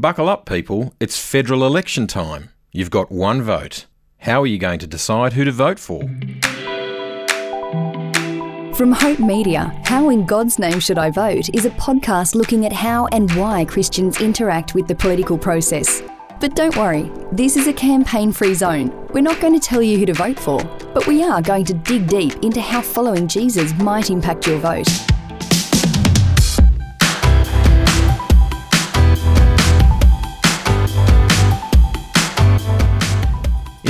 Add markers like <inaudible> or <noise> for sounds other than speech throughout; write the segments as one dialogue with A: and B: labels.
A: Buckle up, people. It's federal election time. You've got one vote. How are you going to decide who to vote for?
B: From Hope Media, How in God's Name Should I Vote is a podcast looking at how and why Christians interact with the political process. But don't worry, this is a campaign free zone. We're not going to tell you who to vote for, but we are going to dig deep into how following Jesus might impact your vote.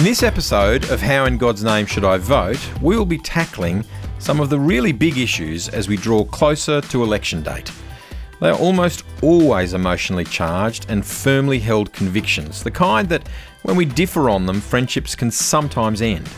A: In this episode of How in God's Name Should I Vote, we will be tackling some of the really big issues as we draw closer to election date. They are almost always emotionally charged and firmly held convictions, the kind that, when we differ on them, friendships can sometimes end.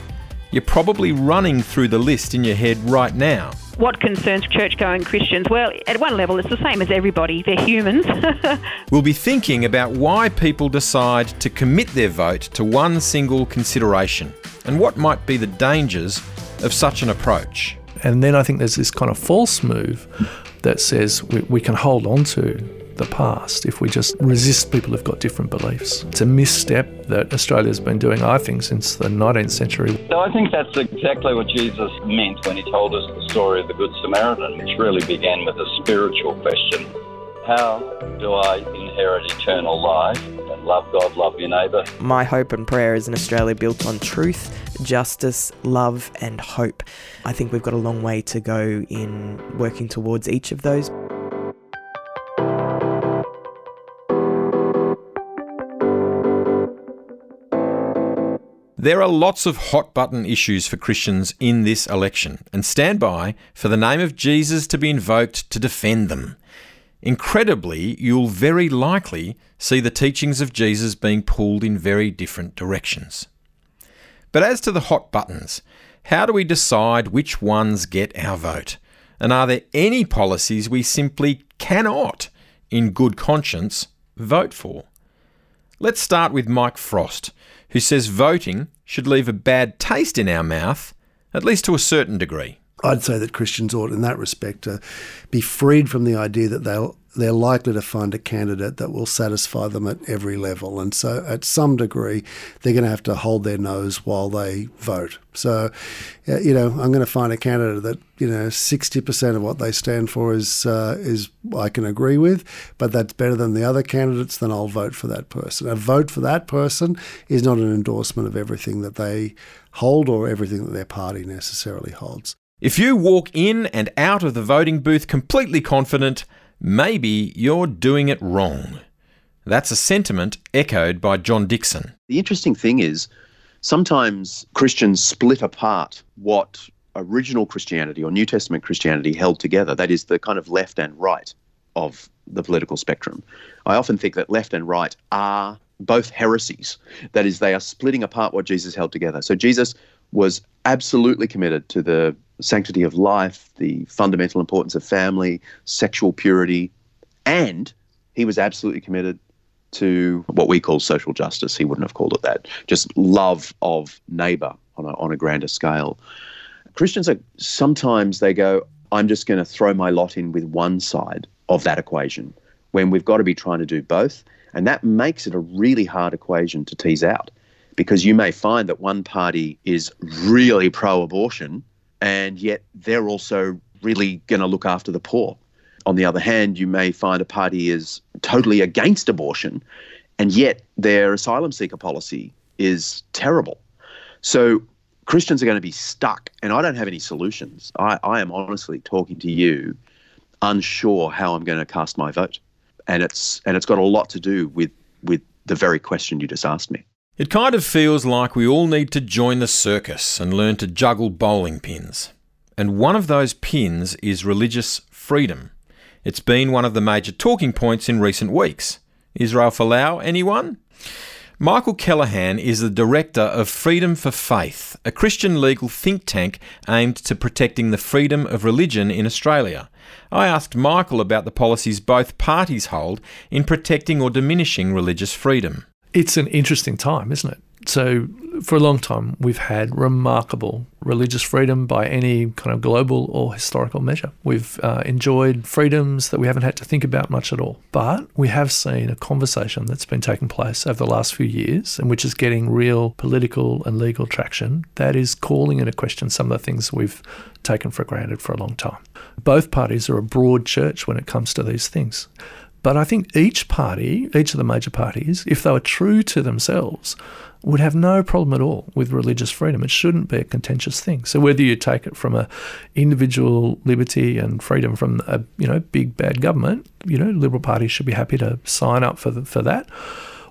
A: You're probably running through the list in your head right now.
C: What concerns church going Christians? Well, at one level, it's the same as everybody. They're humans. <laughs>
A: We'll be thinking about why people decide to commit their vote to one single consideration and what might be the dangers of such an approach.
D: And then I think there's this kind of false move that says we, we can hold on to the past if we just resist people who've got different beliefs. It's a misstep that Australia's been doing, I think, since the 19th century.
E: So I think that's exactly what Jesus meant when he told us the story of the Good Samaritan, which really began with a spiritual question. How do I inherit eternal life and love God, love your neighbour?
F: My hope and prayer is an Australia built on truth, justice, love, and hope. I think we've got a long way to go in working towards each of those.
A: There are lots of hot button issues for Christians in this election, and stand by for the name of Jesus to be invoked to defend them. Incredibly, you'll very likely see the teachings of Jesus being pulled in very different directions. But as to the hot buttons, how do we decide which ones get our vote? And are there any policies we simply cannot, in good conscience, vote for? Let's start with Mike Frost, who says voting should leave a bad taste in our mouth, at least to a certain degree.
G: I'd say that Christians ought, in that respect, to be freed from the idea that they'll they're likely to find a candidate that will satisfy them at every level, and so at some degree, they're going to have to hold their nose while they vote. So, uh, you know, I'm going to find a candidate that you know 60% of what they stand for is uh, is I can agree with, but that's better than the other candidates. Then I'll vote for that person. A vote for that person is not an endorsement of everything that they hold or everything that their party necessarily holds.
A: If you walk in and out of the voting booth completely confident, maybe you're doing it wrong. That's a sentiment echoed by John Dickson.
H: The interesting thing is sometimes Christians split apart what original Christianity or New Testament Christianity held together, that is, the kind of left and right of the political spectrum. I often think that left and right are both heresies. That is, they are splitting apart what Jesus held together. So Jesus was absolutely committed to the sanctity of life, the fundamental importance of family, sexual purity, and he was absolutely committed to what we call social justice. He wouldn't have called it that. Just love of neighbor on a, on a grander scale. Christians are sometimes they go, I'm just going to throw my lot in with one side of that equation when we've got to be trying to do both. And that makes it a really hard equation to tease out because you may find that one party is really pro abortion and yet they're also really going to look after the poor. On the other hand, you may find a party is totally against abortion, and yet their asylum seeker policy is terrible. So Christians are going to be stuck, and I don't have any solutions. I, I am honestly talking to you, unsure how I'm going to cast my vote, and it's and it's got a lot to do with with the very question you just asked me.
A: It kind of feels like we all need to join the circus and learn to juggle bowling pins. And one of those pins is religious freedom. It's been one of the major talking points in recent weeks. Israel Folau, anyone? Michael Kellahan is the director of Freedom for Faith, a Christian legal think tank aimed to protecting the freedom of religion in Australia. I asked Michael about the policies both parties hold in protecting or diminishing religious freedom
D: it's an interesting time, isn't it? So for a long time, we've had remarkable religious freedom by any kind of global or historical measure. We've uh, enjoyed freedoms that we haven't had to think about much at all. But we have seen a conversation that's been taking place over the last few years and which is getting real political and legal traction that is calling into question some of the things we've taken for granted for a long time. Both parties are a broad church when it comes to these things. But I think each party, each of the major parties, if they were true to themselves, would have no problem at all with religious freedom. It shouldn't be a contentious thing. So whether you take it from a individual liberty and freedom from a you know big bad government, you know Liberal parties should be happy to sign up for the, for that,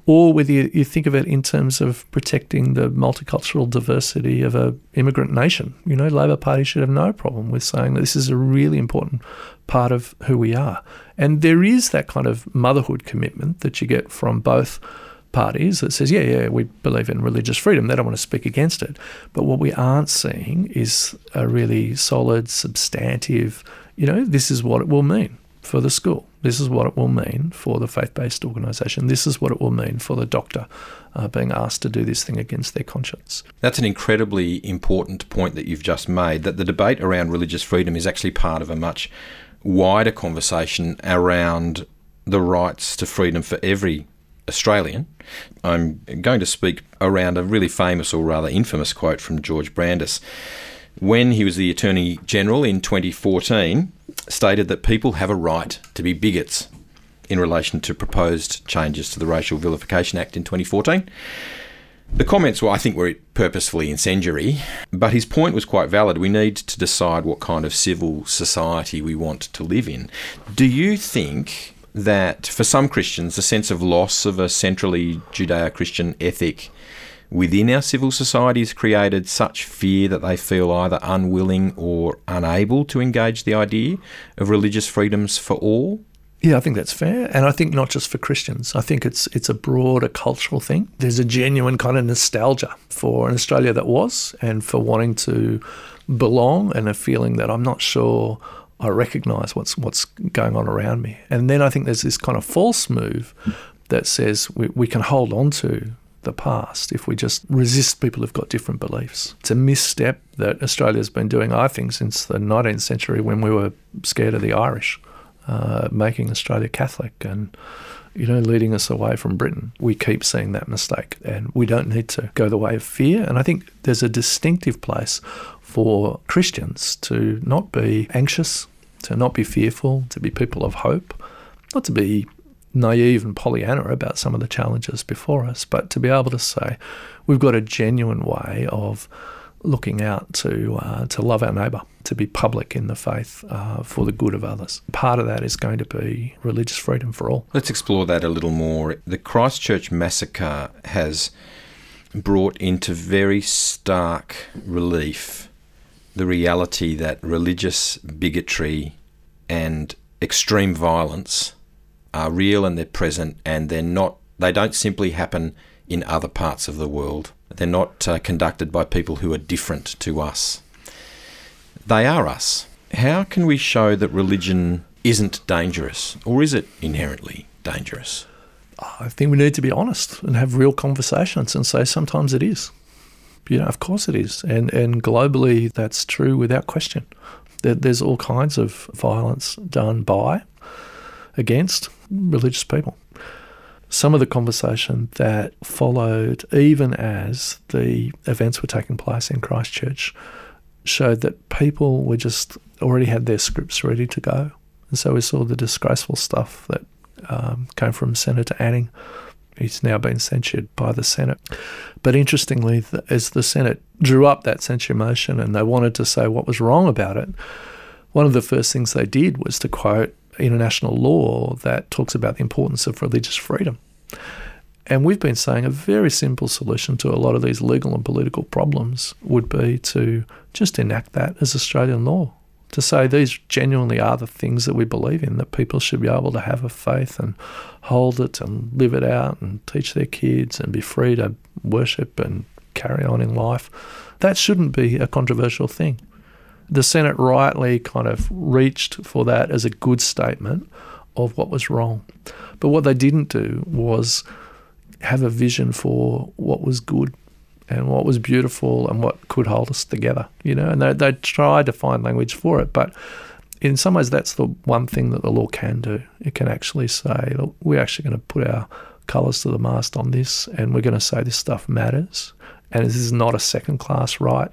D: or whether you, you think of it in terms of protecting the multicultural diversity of a immigrant nation. You know, Labor Party should have no problem with saying that this is a really important part of who we are. And there is that kind of motherhood commitment that you get from both parties that says, yeah, yeah, we believe in religious freedom. They don't want to speak against it. But what we aren't seeing is a really solid, substantive, you know, this is what it will mean for the school. This is what it will mean for the faith based organisation. This is what it will mean for the doctor uh, being asked to do this thing against their conscience.
A: That's an incredibly important point that you've just made that the debate around religious freedom is actually part of a much wider conversation around the rights to freedom for every Australian. I'm going to speak around a really famous or rather infamous quote from George Brandis. When he was the Attorney General in 2014, stated that people have a right to be bigots in relation to proposed changes to the Racial Vilification Act in 2014. The comments were, I think, were purposefully incendiary, but his point was quite valid. We need to decide what kind of civil society we want to live in. Do you think that for some Christians, the sense of loss of a centrally Judeo Christian ethic within our civil society has created such fear that they feel either unwilling or unable to engage the idea of religious freedoms for all?
D: Yeah, I think that's fair, and I think not just for Christians. I think it's it's a broader cultural thing. There's a genuine kind of nostalgia for an Australia that was, and for wanting to belong, and a feeling that I'm not sure I recognise what's what's going on around me. And then I think there's this kind of false move that says we, we can hold on to the past if we just resist people who've got different beliefs. It's a misstep that Australia's been doing, I think, since the 19th century when we were scared of the Irish, uh, making Australia Catholic and you know, leading us away from Britain. We keep seeing that mistake, and we don't need to go the way of fear. And I think there's a distinctive place for Christians to not be anxious, to not be fearful, to be people of hope, not to be naive and Pollyanna about some of the challenges before us, but to be able to say we've got a genuine way of looking out to uh, to love our neighbour, to be public in the faith uh, for the good of others. Part of that is going to be religious freedom for all.
A: Let's explore that a little more. The Christchurch massacre has brought into very stark relief the reality that religious bigotry and extreme violence are real and they're present and they're not they don't simply happen in other parts of the world they're not uh, conducted by people who are different to us. They are us. How can we show that religion isn't dangerous or is it inherently dangerous?
D: I think we need to be honest and have real conversations and say sometimes it is. You know, of course it is, and and globally that's true without question. There, there's all kinds of violence done by, against religious people. Some of the conversation that followed, even as the events were taking place in Christchurch, showed that people were just already had their scripts ready to go. And so we saw the disgraceful stuff that um, came from Senator Anning He's now been censured by the Senate. But interestingly, as the Senate drew up that censure motion and they wanted to say what was wrong about it, one of the first things they did was to quote international law that talks about the importance of religious freedom. And we've been saying a very simple solution to a lot of these legal and political problems would be to just enact that as Australian law to say these genuinely are the things that we believe in, that people should be able to have a faith and hold it and live it out and teach their kids and be free to worship and carry on in life. That shouldn't be a controversial thing. The Senate rightly kind of reached for that as a good statement of what was wrong. But what they didn't do was have a vision for what was good and what was beautiful and what could hold us together, you know. And they, they tried to find language for it, but in some ways, that's the one thing that the law can do. It can actually say, look, we're actually going to put our colours to the mast on this, and we're going to say this stuff matters, and this is not a second class right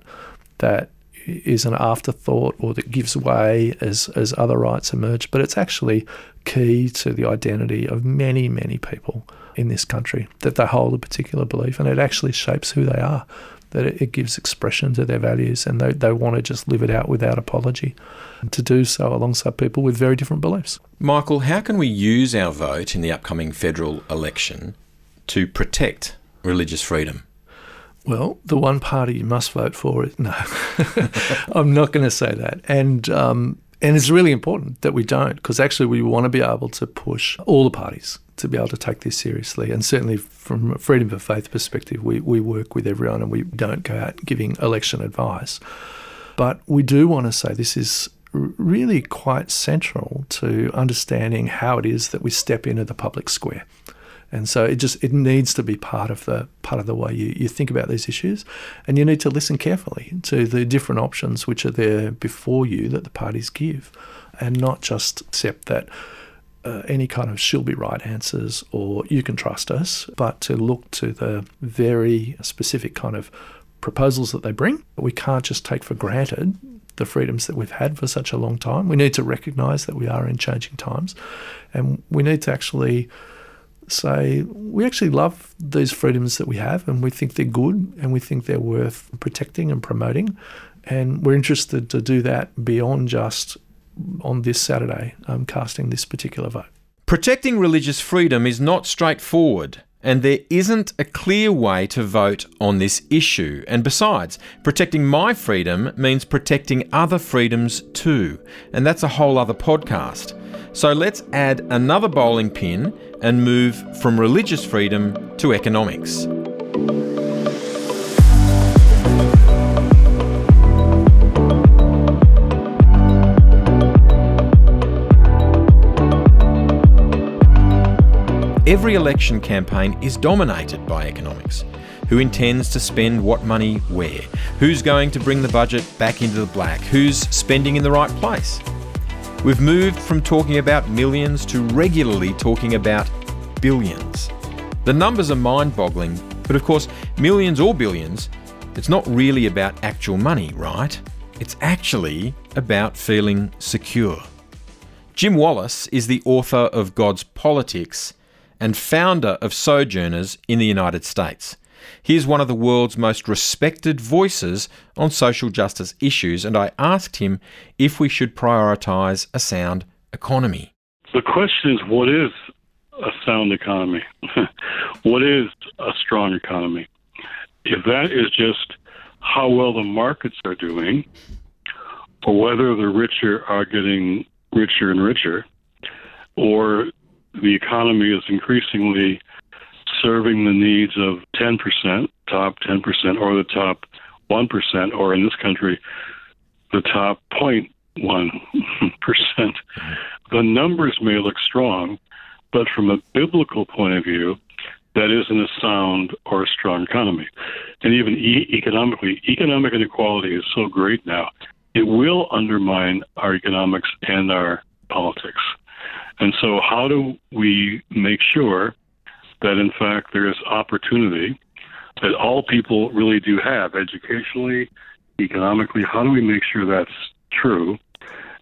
D: that is an afterthought or that gives way as, as other rights emerge, but it's actually key to the identity of many, many people in this country that they hold a particular belief and it actually shapes who they are, that it, it gives expression to their values and they, they want to just live it out without apology to do so alongside people with very different beliefs.
A: Michael, how can we use our vote in the upcoming federal election to protect religious freedom?
D: Well, the one party you must vote for is no. <laughs> I'm not going to say that, and um, and it's really important that we don't, because actually we want to be able to push all the parties to be able to take this seriously. And certainly from a freedom of faith perspective, we, we work with everyone and we don't go out giving election advice. But we do want to say this is really quite central to understanding how it is that we step into the public square. And so it just it needs to be part of the part of the way you, you think about these issues. And you need to listen carefully to the different options which are there before you that the parties give and not just accept that uh, any kind of she'll be right answers or you can trust us, but to look to the very specific kind of proposals that they bring. We can't just take for granted the freedoms that we've had for such a long time. We need to recognise that we are in changing times and we need to actually say we actually love these freedoms that we have and we think they're good and we think they're worth protecting and promoting. And we're interested to do that beyond just on this Saturday um, casting this particular vote.
A: Protecting religious freedom is not straightforward, and there isn't a clear way to vote on this issue. And besides, protecting my freedom means protecting other freedoms too, and that's a whole other podcast. So let's add another bowling pin and move from religious freedom to economics. Every election campaign is dominated by economics. Who intends to spend what money where? Who's going to bring the budget back into the black? Who's spending in the right place? We've moved from talking about millions to regularly talking about billions. The numbers are mind boggling, but of course, millions or billions, it's not really about actual money, right? It's actually about feeling secure. Jim Wallis is the author of God's Politics and founder of Sojourners in the United States. He is one of the world's most respected voices on social justice issues, and I asked him if we should prioritise a sound economy.
I: The question is what is a sound economy? <laughs> what is a strong economy? If that is just how well the markets are doing, or whether the richer are getting richer and richer, or the economy is increasingly serving the needs of 10%, top 10%, or the top 1%, or in this country, the top 0.1%. <laughs> the numbers may look strong, but from a biblical point of view, that isn't a sound or a strong economy. And even e- economically, economic inequality is so great now, it will undermine our economics and our politics. And so, how do we make sure that, in fact, there is opportunity that all people really do have educationally, economically? How do we make sure that's true?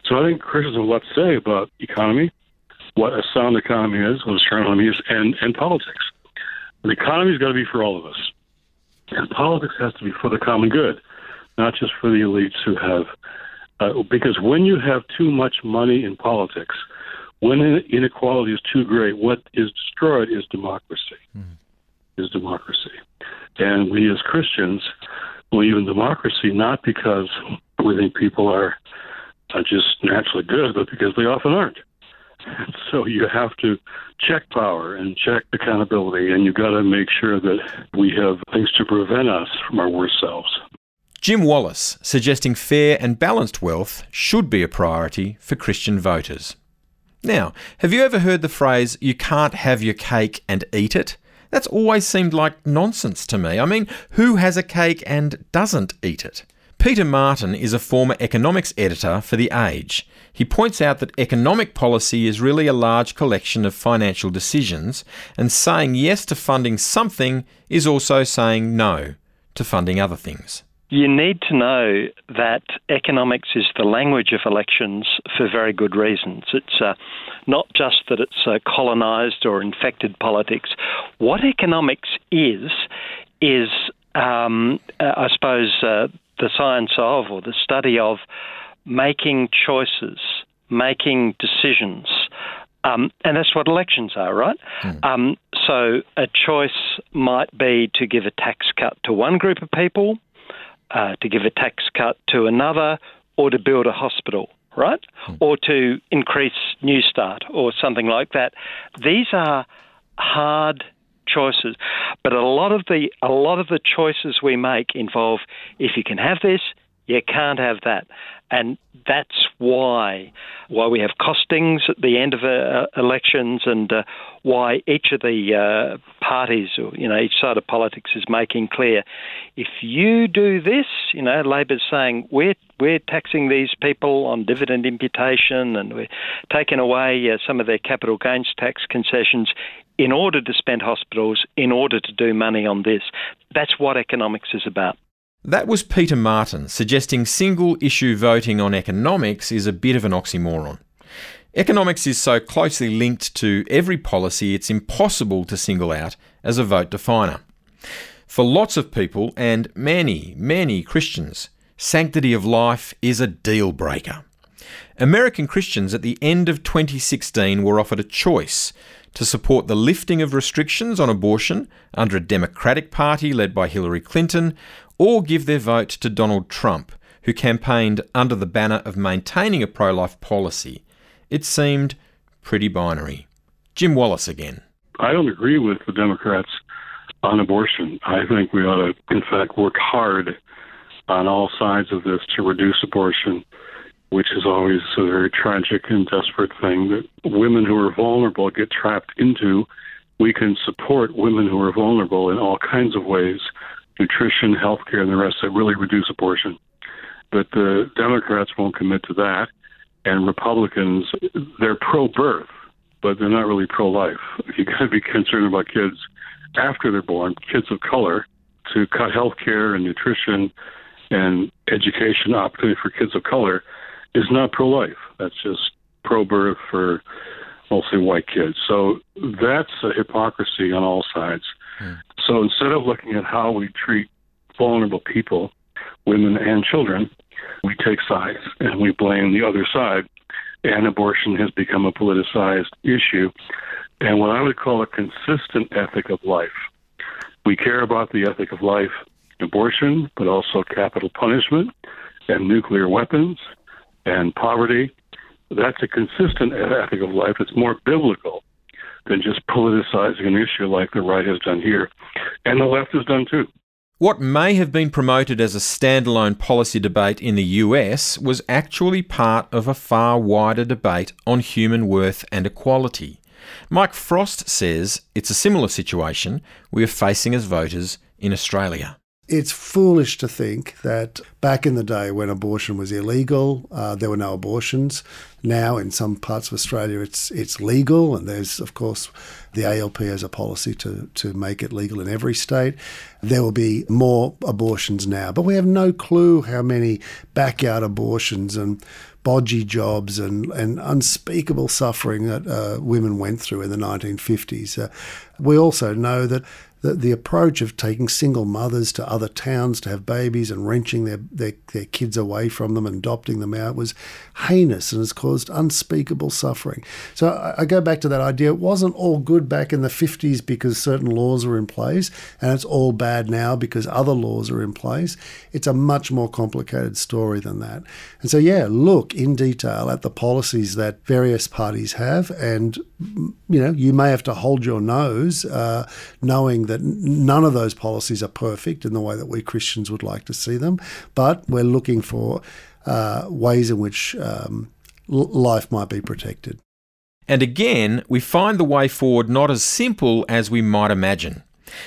I: So, I think Christians have a lot to say about economy, what a sound economy is, what a strong economy is, and, and politics. The economy's got to be for all of us, and politics has to be for the common good, not just for the elites who have. Uh, because when you have too much money in politics, when inequality is too great, what is destroyed is democracy. Mm. Is democracy, and we as Christians believe in democracy not because we think people are just naturally good, but because they often aren't. And so you have to check power and check accountability, and you've got to make sure that we have things to prevent us from our worst selves.
A: Jim Wallis suggesting fair and balanced wealth should be a priority for Christian voters. Now, have you ever heard the phrase, you can't have your cake and eat it? That's always seemed like nonsense to me. I mean, who has a cake and doesn't eat it? Peter Martin is a former economics editor for The Age. He points out that economic policy is really a large collection of financial decisions, and saying yes to funding something is also saying no to funding other things.
J: You need to know that economics is the language of elections for very good reasons. It's uh, not just that it's uh, colonised or infected politics. What economics is, is, um, uh, I suppose, uh, the science of or the study of making choices, making decisions. Um, and that's what elections are, right? Mm. Um, so a choice might be to give a tax cut to one group of people, uh, to give a tax cut to another, or to build a hospital, right? Mm. Or to increase Newstart or something like that. These are hard choices. But a lot of the a lot of the choices we make involve if you can have this, you can't have that, and that's why why we have costings at the end of uh, elections, and uh, why each of the uh, parties, or you know, each side of politics is making clear, if you do this, you know, Labor's saying we're we're taxing these people on dividend imputation, and we're taking away uh, some of their capital gains tax concessions in order to spend hospitals, in order to do money on this. That's what economics is about.
A: That was Peter Martin suggesting single issue voting on economics is a bit of an oxymoron. Economics is so closely linked to every policy it's impossible to single out as a vote definer. For lots of people, and many, many Christians, sanctity of life is a deal breaker. American Christians at the end of 2016 were offered a choice to support the lifting of restrictions on abortion under a Democratic Party led by Hillary Clinton or give their vote to Donald Trump, who campaigned under the banner of maintaining a pro life policy. It seemed pretty binary. Jim Wallis again.
I: I don't agree with the Democrats on abortion. I think we ought to, in fact, work hard on all sides of this to reduce abortion, which is always a very tragic and desperate thing that women who are vulnerable get trapped into. We can support women who are vulnerable in all kinds of ways nutrition, healthcare, and the rest that really reduce abortion. But the Democrats won't commit to that, and Republicans, they're pro-birth, but they're not really pro-life. <laughs> You got to be concerned about kids after they're born, kids of color, to cut healthcare and nutrition and education opportunity for kids of color is not pro-life. That's just pro-birth for mostly white kids. So that's a hypocrisy on all sides. Hmm. So instead of looking at how we treat vulnerable people, women and children, we take sides and we blame the other side. And abortion has become a politicized issue and what I would call a consistent ethic of life. We care about the ethic of life, abortion, but also capital punishment and nuclear weapons and poverty. That's a consistent ethic of life. It's more biblical than just politicizing an issue like the right has done here. And the left has done too.
A: What may have been promoted as a standalone policy debate in the US was actually part of a far wider debate on human worth and equality. Mike Frost says it's a similar situation we are facing as voters in Australia.
G: It's foolish to think that back in the day when abortion was illegal, uh, there were no abortions. Now, in some parts of Australia, it's it's legal, and there's of course the ALP has a policy to to make it legal in every state. There will be more abortions now, but we have no clue how many backyard abortions and bodgy jobs and, and unspeakable suffering that uh, women went through in the 1950s. Uh, we also know that the, the approach of taking single mothers to other towns to have babies and wrenching their, their, their kids away from them and adopting them out was heinous and has caused unspeakable suffering. So I, I go back to that idea. It wasn't all good back in the 50s because certain laws were in place, and it's all bad now because other laws are in place. It's a much more complicated story than that. And so, yeah, look in detail at the policies that various parties have, and you know, you may have to hold your nose, uh, knowing that none of those policies are perfect in the way that we Christians would like to see them, but we're looking for uh, ways in which um, life might be protected.
A: And again, we find the way forward not as simple as we might imagine.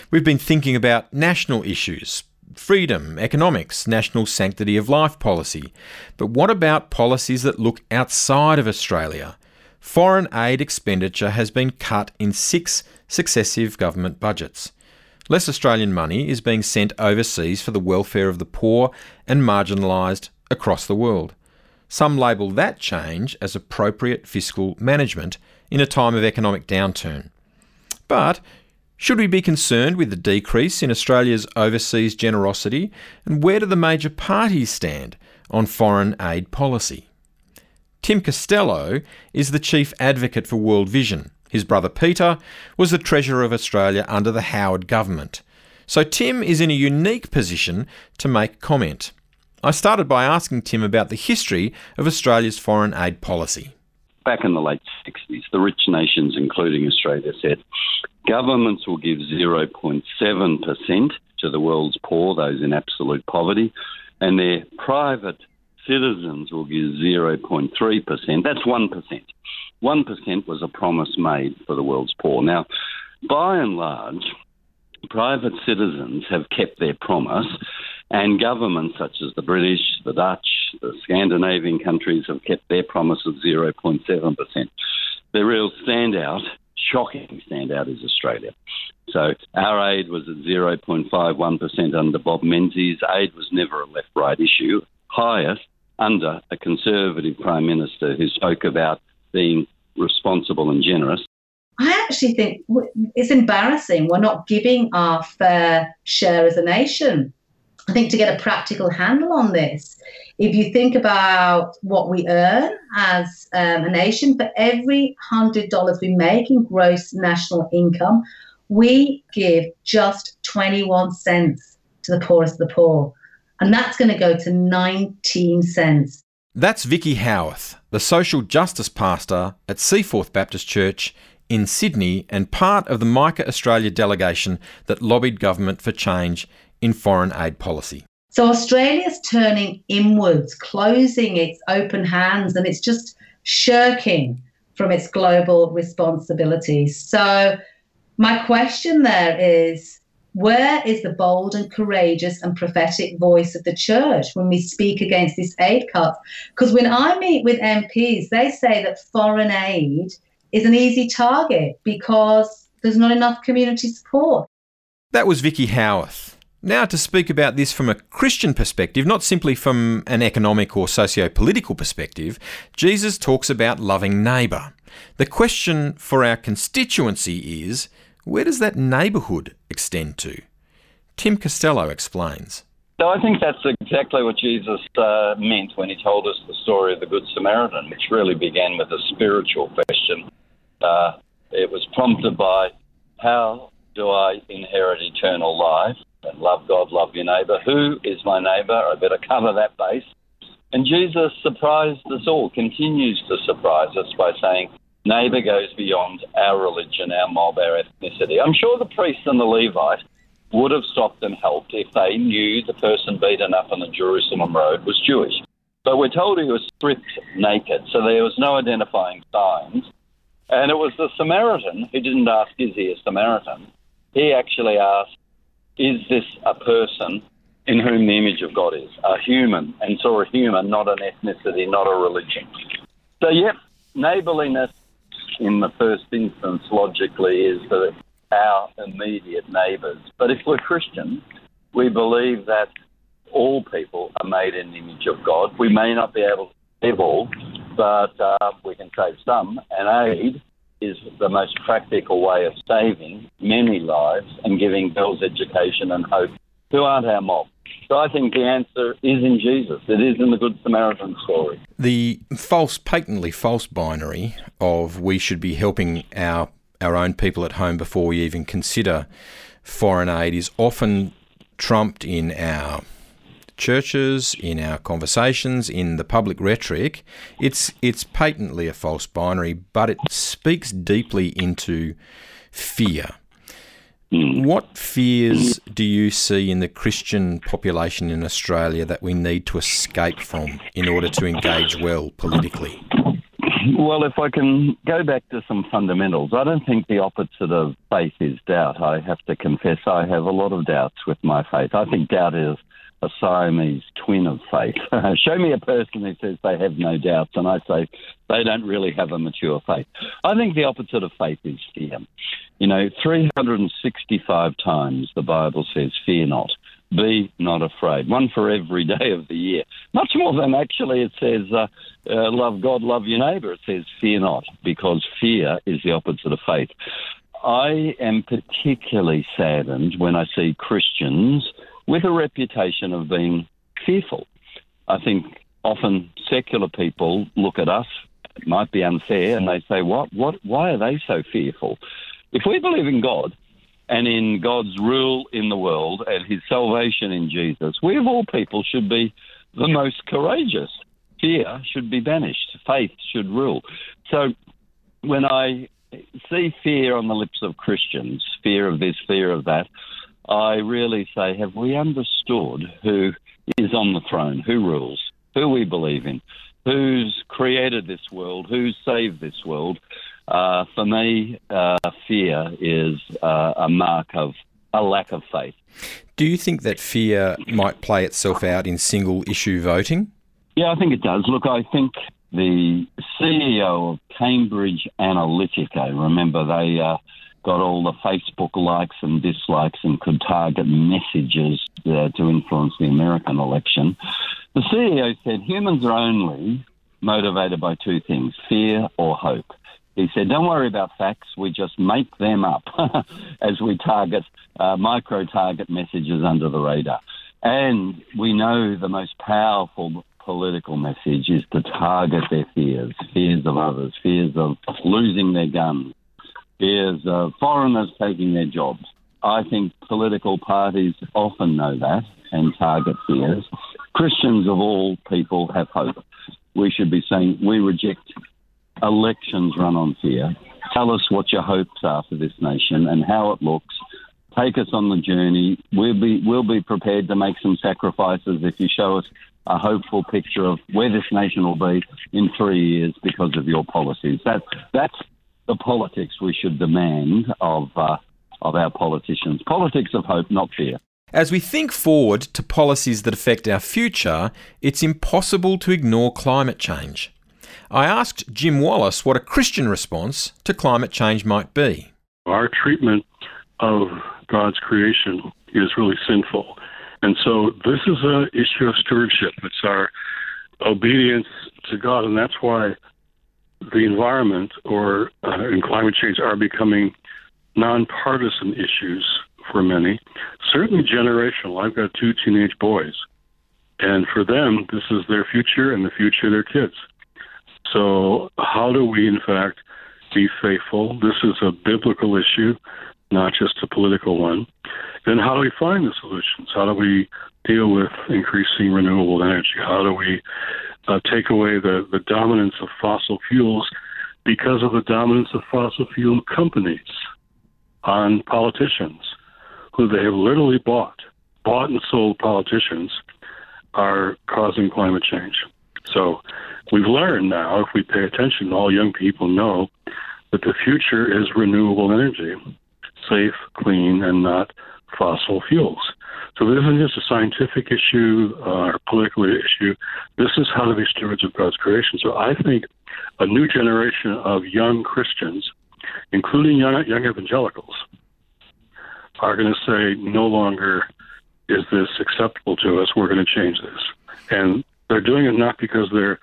A: We've been thinking about national issues, freedom, economics, national sanctity of life policy. But what about policies that look outside of Australia? Foreign aid expenditure has been cut in six successive government budgets. Less Australian money is being sent overseas for the welfare of the poor and marginalised across the world. Some label that change as appropriate fiscal management in a time of economic downturn. But should we be concerned with the decrease in Australia's overseas generosity? And where do the major parties stand on foreign aid policy? Tim Costello is the chief advocate for World Vision. His brother Peter was the Treasurer of Australia under the Howard government. So Tim is in a unique position to make comment. I started by asking Tim about the history of Australia's foreign aid policy.
E: Back in the late 60s, the rich nations, including Australia, said governments will give 0.7% to the world's poor, those in absolute poverty, and their private citizens will give 0.3%. That's 1%. 1% was a promise made for the world's poor. Now, by and large, private citizens have kept their promise, and governments such as the British, the Dutch, the Scandinavian countries have kept their promise of 0.7%. The real standout, shocking standout, is Australia. So our aid was at 0.51% under Bob Menzies. Aid was never a left right issue, highest under a Conservative Prime Minister who spoke about being responsible and generous.
K: I actually think it's embarrassing. We're not giving our fair share as a nation. I think to get a practical handle on this, if you think about what we earn as um, a nation, for every $100 we make in gross national income, we give just 21 cents to the poorest of the poor and that's going to go to 19 cents.
A: That's Vicky Howarth, the social justice pastor at Seaforth Baptist Church in Sydney and part of the Micah Australia delegation that lobbied government for change in foreign aid policy.
K: So Australia's turning inwards, closing its open hands, and it's just shirking from its global responsibilities. So my question there is where is the bold and courageous and prophetic voice of the church when we speak against this aid cut? Because when I meet with MPs, they say that foreign aid is an easy target because there's not enough community support.
A: That was Vicky Howarth. Now, to speak about this from a Christian perspective, not simply from an economic or socio political perspective, Jesus talks about loving neighbour. The question for our constituency is where does that neighbourhood extend to? Tim Costello explains.
E: So I think that's exactly what Jesus uh, meant when he told us the story of the Good Samaritan, which really began with a spiritual question. Uh, it was prompted by how do I inherit eternal life and love God, love your neighbour? Who is my neighbour? I better cover that base. And Jesus surprised us all, continues to surprise us by saying, neighbour goes beyond our religion, our mob, our ethnicity. I'm sure the priest and the Levite would have stopped and helped if they knew the person beaten up on the Jerusalem road was Jewish. But we're told he was stripped naked, so there was no identifying signs. And it was the Samaritan who didn't ask, Is he a Samaritan? He actually asked, Is this a person in whom the image of God is? A human, and saw a human, not an ethnicity, not a religion. So, yep, neighbourliness in the first instance, logically, is that our immediate neighbours. But if we're Christians, we believe that all people are made in the image of God. We may not be able to save all, but uh, we can save some, and aid is the most practical way of saving many lives and giving girls education and hope who aren't our mob. So I think the answer is in Jesus. It is in the Good Samaritan story.
A: The false, patently false binary of we should be helping our our own people at home before we even consider foreign aid is often trumped in our churches, in our conversations, in the public rhetoric. It's it's patently a false binary, but it speaks deeply into fear Hmm. What fears do you see in the Christian population in Australia that we need to escape from in order to engage well politically?
E: Well, if I can go back to some fundamentals, I don't think the opposite of faith is doubt. I have to confess I have a lot of doubts with my faith. I think doubt is a Siamese twin of faith. <laughs> Show me a person who says they have no doubts, and I say they don't really have a mature faith. I think the opposite of faith is fear. You know, 365 times the Bible says, Fear not. Be not afraid. One for every day of the year. Much more than actually it says, uh, uh, love God, love your neighbour. It says, fear not, because fear is the opposite of faith. I am particularly saddened when I see Christians with a reputation of being fearful. I think often secular people look at us, it might be unfair, and they say, "What? What? Why are they so fearful?" If we believe in God and in God's rule in the world and His salvation in Jesus, we of all people should be the most courageous. Fear should be banished. Faith should rule. So, when I see fear on the lips of Christians, fear of this, fear of that, I really say, have we understood who is on the throne, who rules, who we believe in, who's created this world, who's saved this world? Uh, for me, uh, fear is uh, a mark of a lack of faith.
A: Do you think that fear might play itself out in single issue voting?
E: Yeah, I think it does. Look, I think the CEO of Cambridge Analytica, remember they uh, got all the Facebook likes and dislikes and could target messages uh, to influence the American election. The CEO said humans are only motivated by two things fear or hope. He said, Don't worry about facts, we just make them up <laughs> as we target uh, micro target messages under the radar. And we know the most powerful political message is to target their fears fears of others, fears of losing their guns, fears of foreigners taking their jobs. I think political parties often know that and target fears. Christians of all people have hope. We should be saying we reject elections run on fear. Tell us what your hopes are for this nation and how it looks. Take us on the journey. We'll be we'll be prepared to make some sacrifices if you show us a hopeful picture of where this nation will be in three years because of your policies. That that's the politics we should demand of, uh, of our politicians. Politics of hope, not fear.
A: As we think forward to policies that affect our future, it's impossible to ignore climate change. I asked Jim Wallis what a Christian response to climate change might be.
I: Our treatment of God's creation is really sinful. And so this is an issue of stewardship. It's our obedience to God. And that's why the environment or uh, and climate change are becoming nonpartisan issues for many. Certainly generational. I've got two teenage boys, and for them, this is their future and the future of their kids. So, how do we, in fact, be faithful? This is a biblical issue, not just a political one. Then, how do we find the solutions? How do we deal with increasing renewable energy? How do we uh, take away the, the dominance of fossil fuels because of the dominance of fossil fuel companies on politicians who they have literally bought, bought and sold politicians are causing climate change. So we've learned now, if we pay attention, all young people know that the future is renewable energy, safe, clean, and not fossil fuels. So this isn't just a scientific issue uh, or political issue. This is how to be stewards of God's creation. So I think a new generation of young Christians, including young, young evangelicals, are going to say no longer is this acceptable to us. We're going to change this, and they're doing it not because they're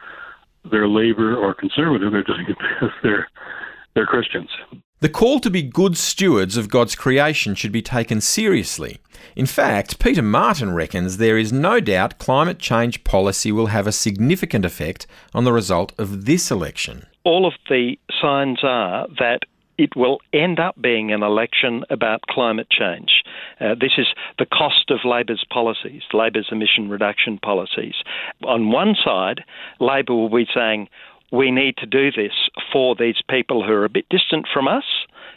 I: they're labor or conservative. They're doing it because they're they're Christians.
A: The call to be good stewards of God's creation should be taken seriously. In fact, Peter Martin reckons there is no doubt climate change policy will have a significant effect on the result of this election.
J: All of the signs are that it will end up being an election about climate change. Uh, this is the cost of Labor's policies, Labor's emission reduction policies. On one side, Labor will be saying, we need to do this for these people who are a bit distant from us.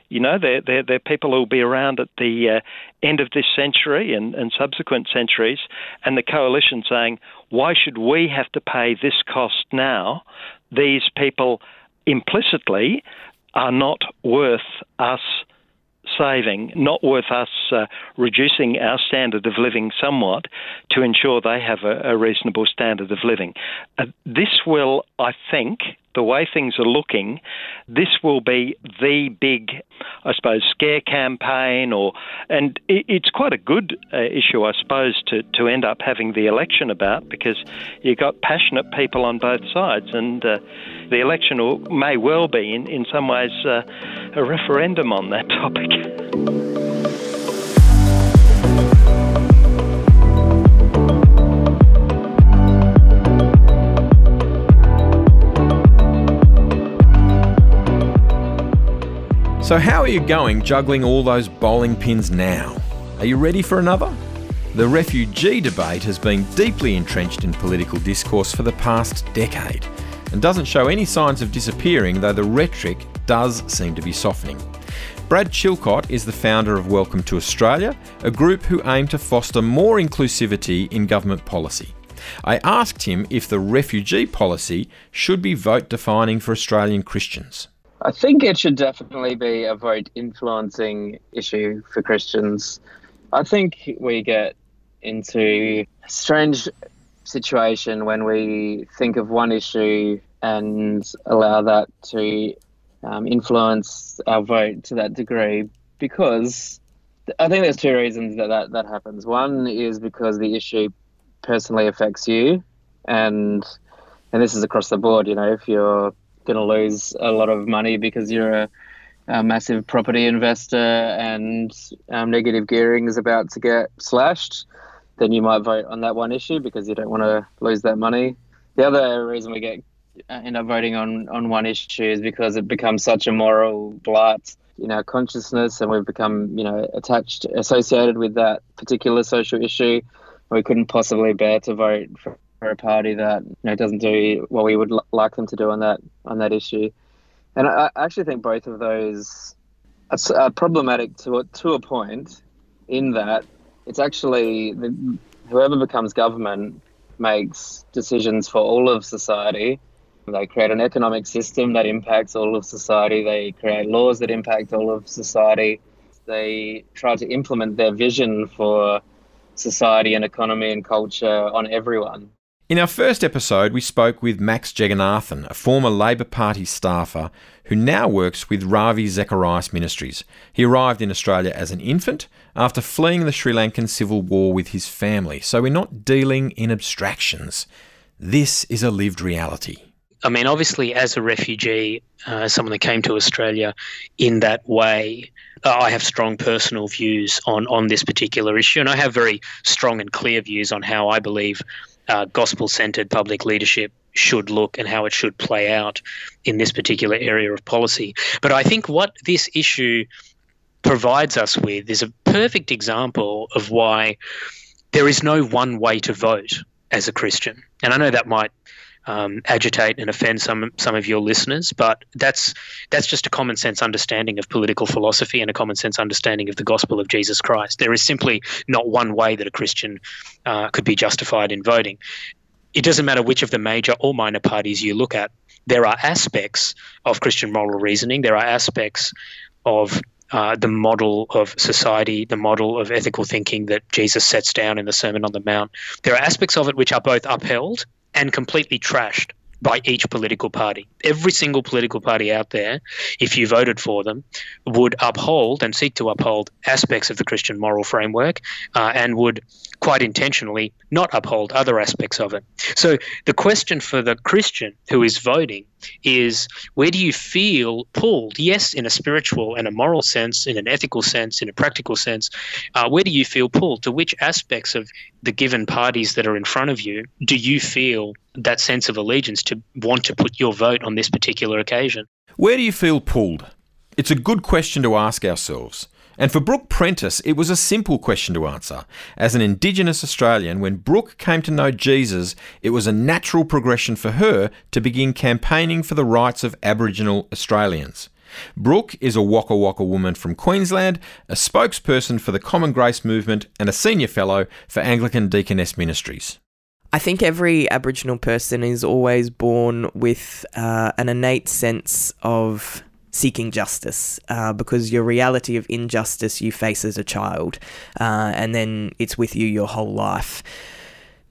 J: You know, they're, they're, they're people who will be around at the uh, end of this century and, and subsequent centuries, and the coalition saying, why should we have to pay this cost now? These people implicitly are not worth us saving, not worth us uh, reducing our standard of living somewhat to ensure they have a, a reasonable standard of living. Uh, this will, I think, the way things are looking, this will be the big, I suppose, scare campaign, or and it's quite a good uh, issue, I suppose, to, to end up having the election about because you've got passionate people on both sides, and uh, the election may well be, in, in some ways, uh, a referendum on that <laughs> topic.
A: So, how are you going juggling all those bowling pins now? Are you ready for another? The refugee debate has been deeply entrenched in political discourse for the past decade and doesn't show any signs of disappearing, though the rhetoric does seem to be softening. Brad Chilcott is the founder of Welcome to Australia, a group who aim to foster more inclusivity in government policy. I asked him if the refugee policy should be vote defining for Australian Christians.
L: I think it should definitely be a vote influencing issue for Christians. I think we get into a strange situation when we think of one issue and allow that to um, influence our vote to that degree because I think there's two reasons that, that that happens. One is because the issue personally affects you and and this is across the board, you know, if you're going to lose a lot of money because you're a, a massive property investor and um, negative gearing is about to get slashed, then you might vote on that one issue because you don't want to lose that money. The other reason we get uh, end up voting on on one issue is because it becomes such a moral blight in our consciousness, and we've become you know attached, associated with that particular social issue. We couldn't possibly bear to vote for a party that you know doesn't do what we would l- like them to do on that on that issue. And I, I actually think both of those are, are, problematic to a, to a point, in that it's actually the, whoever becomes government makes decisions for all of society. They create an economic system that impacts all of society. They create laws that impact all of society. They try to implement their vision for society and economy and culture on everyone.
A: In our first episode, we spoke with Max Jagannathan, a former Labor Party staffer who now works with Ravi Zacharias Ministries. He arrived in Australia as an infant after fleeing the Sri Lankan civil war with his family. So we're not dealing in abstractions. This is a lived reality.
M: I mean, obviously, as a refugee, uh, someone that came to Australia in that way, I have strong personal views on, on this particular issue, and I have very strong and clear views on how I believe uh, gospel centered public leadership should look and how it should play out in this particular area of policy. But I think what this issue provides us with is a perfect example of why there is no one way to vote as a Christian. And I know that might um, agitate and offend some some of your listeners, but that's that's just a common sense understanding of political philosophy and a common sense understanding of the gospel of Jesus Christ. There is simply not one way that a Christian uh, could be justified in voting. It doesn't matter which of the major or minor parties you look at. There are aspects of Christian moral reasoning. There are aspects of uh, the model of society, the model of ethical thinking that Jesus sets down in the Sermon on the Mount. There are aspects of it which are both upheld and completely trashed by each political party. Every single political party out there, if you voted for them, would uphold and seek to uphold aspects of the Christian moral framework uh, and would quite intentionally not uphold other aspects of it. So the question for the Christian who is voting is where do you feel pulled? Yes, in a spiritual and a moral sense, in an ethical sense, in a practical sense. Uh, where do you feel pulled? To which aspects of the given parties that are in front of you do you feel that sense of allegiance to want to put your vote on this particular occasion?
A: Where do you feel pulled? It's a good question to ask ourselves. And for Brooke Prentis, it was a simple question to answer. As an Indigenous Australian, when Brooke came to know Jesus, it was a natural progression for her to begin campaigning for the rights of Aboriginal Australians. Brooke is a Waka Waka woman from Queensland, a spokesperson for the Common Grace Movement, and a senior fellow for Anglican Deaconess Ministries.
F: I think every Aboriginal person is always born with uh, an innate sense of seeking justice uh, because your reality of injustice you face as a child, uh, and then it's with you your whole life.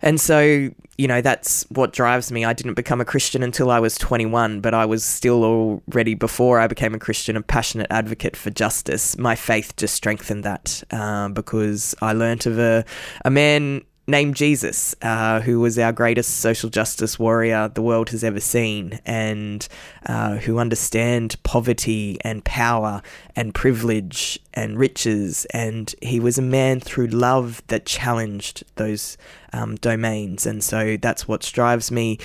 F: And so, you know, that's what drives me. I didn't become a Christian until I was 21, but I was still already, before I became a Christian, a passionate advocate for justice. My faith just strengthened that uh, because I learnt of a, a man named Jesus, uh, who was our greatest social justice warrior the world has ever seen, and uh, who understand poverty and power and privilege and riches. And he was a man through love that challenged those um, domains. And so that's what drives me.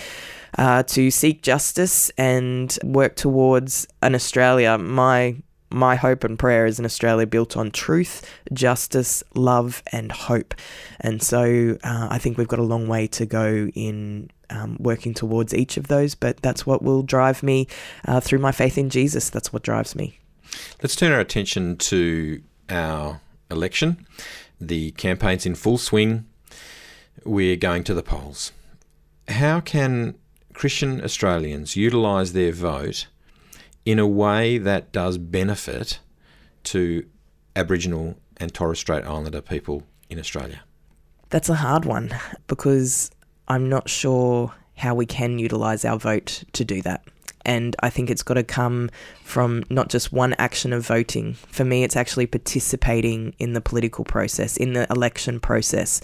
F: Uh, to seek justice and work towards an Australia. My my hope and prayer is an Australia built on truth, justice, love, and hope. And so uh, I think we've got a long way to go in um, working towards each of those, but that's what will drive me uh, through my faith in Jesus. That's what drives me.
A: Let's turn our attention to our election. The campaign's in full swing. We're going to the polls. How can Christian Australians utilise their vote? In a way that does benefit to Aboriginal and Torres Strait Islander people in Australia?
F: That's a hard one because I'm not sure how we can utilise our vote to do that. And I think it's got to come from not just one action of voting. For me, it's actually participating in the political process, in the election process.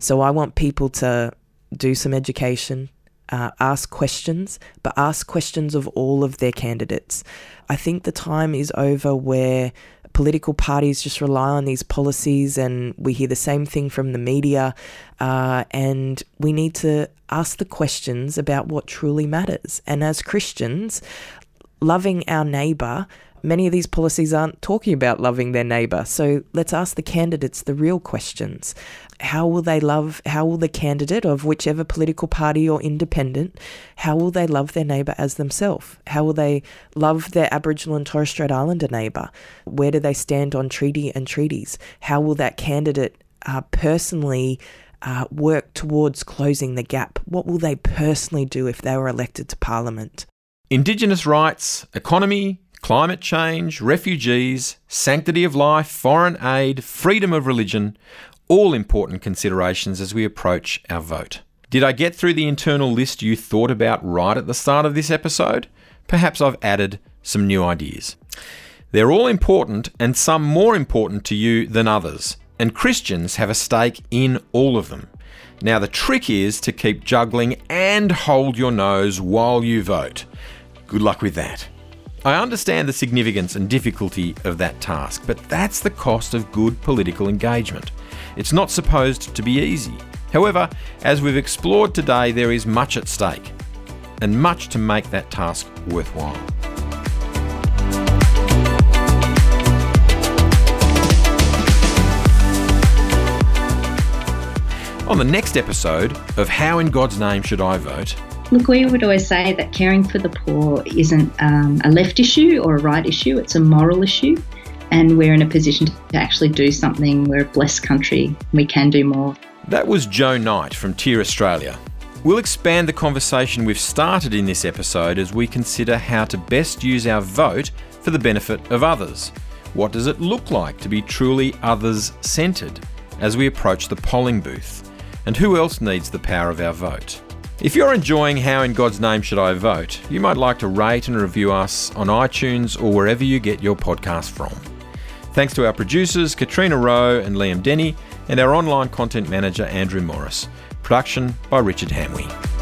F: So I want people to do some education, uh, ask questions, but ask questions of all of their candidates. I think the time is over where political parties just rely on these policies and we hear the same thing from the media. Uh, and we need to ask the questions about what truly matters. And as Christians, loving our neighbour many of these policies aren't talking about loving their neighbour. So let's ask the candidates the real questions. How will they love, how will the candidate of whichever political party or independent, how will they love their neighbour as themselves? How will they love their Aboriginal and Torres Strait Islander neighbour? Where do they stand on treaty and treaties? How will that candidate uh, personally uh, work towards closing the gap? What will they personally do if they were elected to Parliament?
A: Indigenous rights, economy, climate change, refugees, sanctity of life, foreign aid, freedom of religion, all important considerations as we approach our vote. Did I get through the internal list you thought about right at the start of this episode? Perhaps I've added some new ideas. They're all important and some more important to you than others, and Christians have a stake in all of them. Now, the trick is to keep juggling and hold your nose while you vote. Good luck with that. I understand the significance and difficulty of that task, but that's the cost of good political engagement. It's not supposed to be easy. However, as we've explored today, there is much at stake, and much to make that task worthwhile. On the next episode of How in God's Name Should I Vote,
N: Look, we would always say that caring for the poor isn't um, a left issue or a right issue, it's a moral issue. And we're in a position to actually do something. We're a blessed country. We can do more.
A: That was Joe Knight from TEAR Australia. We'll expand the conversation we've started in this episode as we consider how to best use our vote for the benefit of others. What does it look like to be truly others centred as we approach the polling booth? And who else needs the power of our vote? If you're enjoying How in God's Name Should I Vote, you might like to rate and review us on iTunes or wherever you get your podcast from. Thanks to our producers, Katrina Rowe and Liam Denny, and our online content manager, Andrew Morris. Production by Richard Hamwee.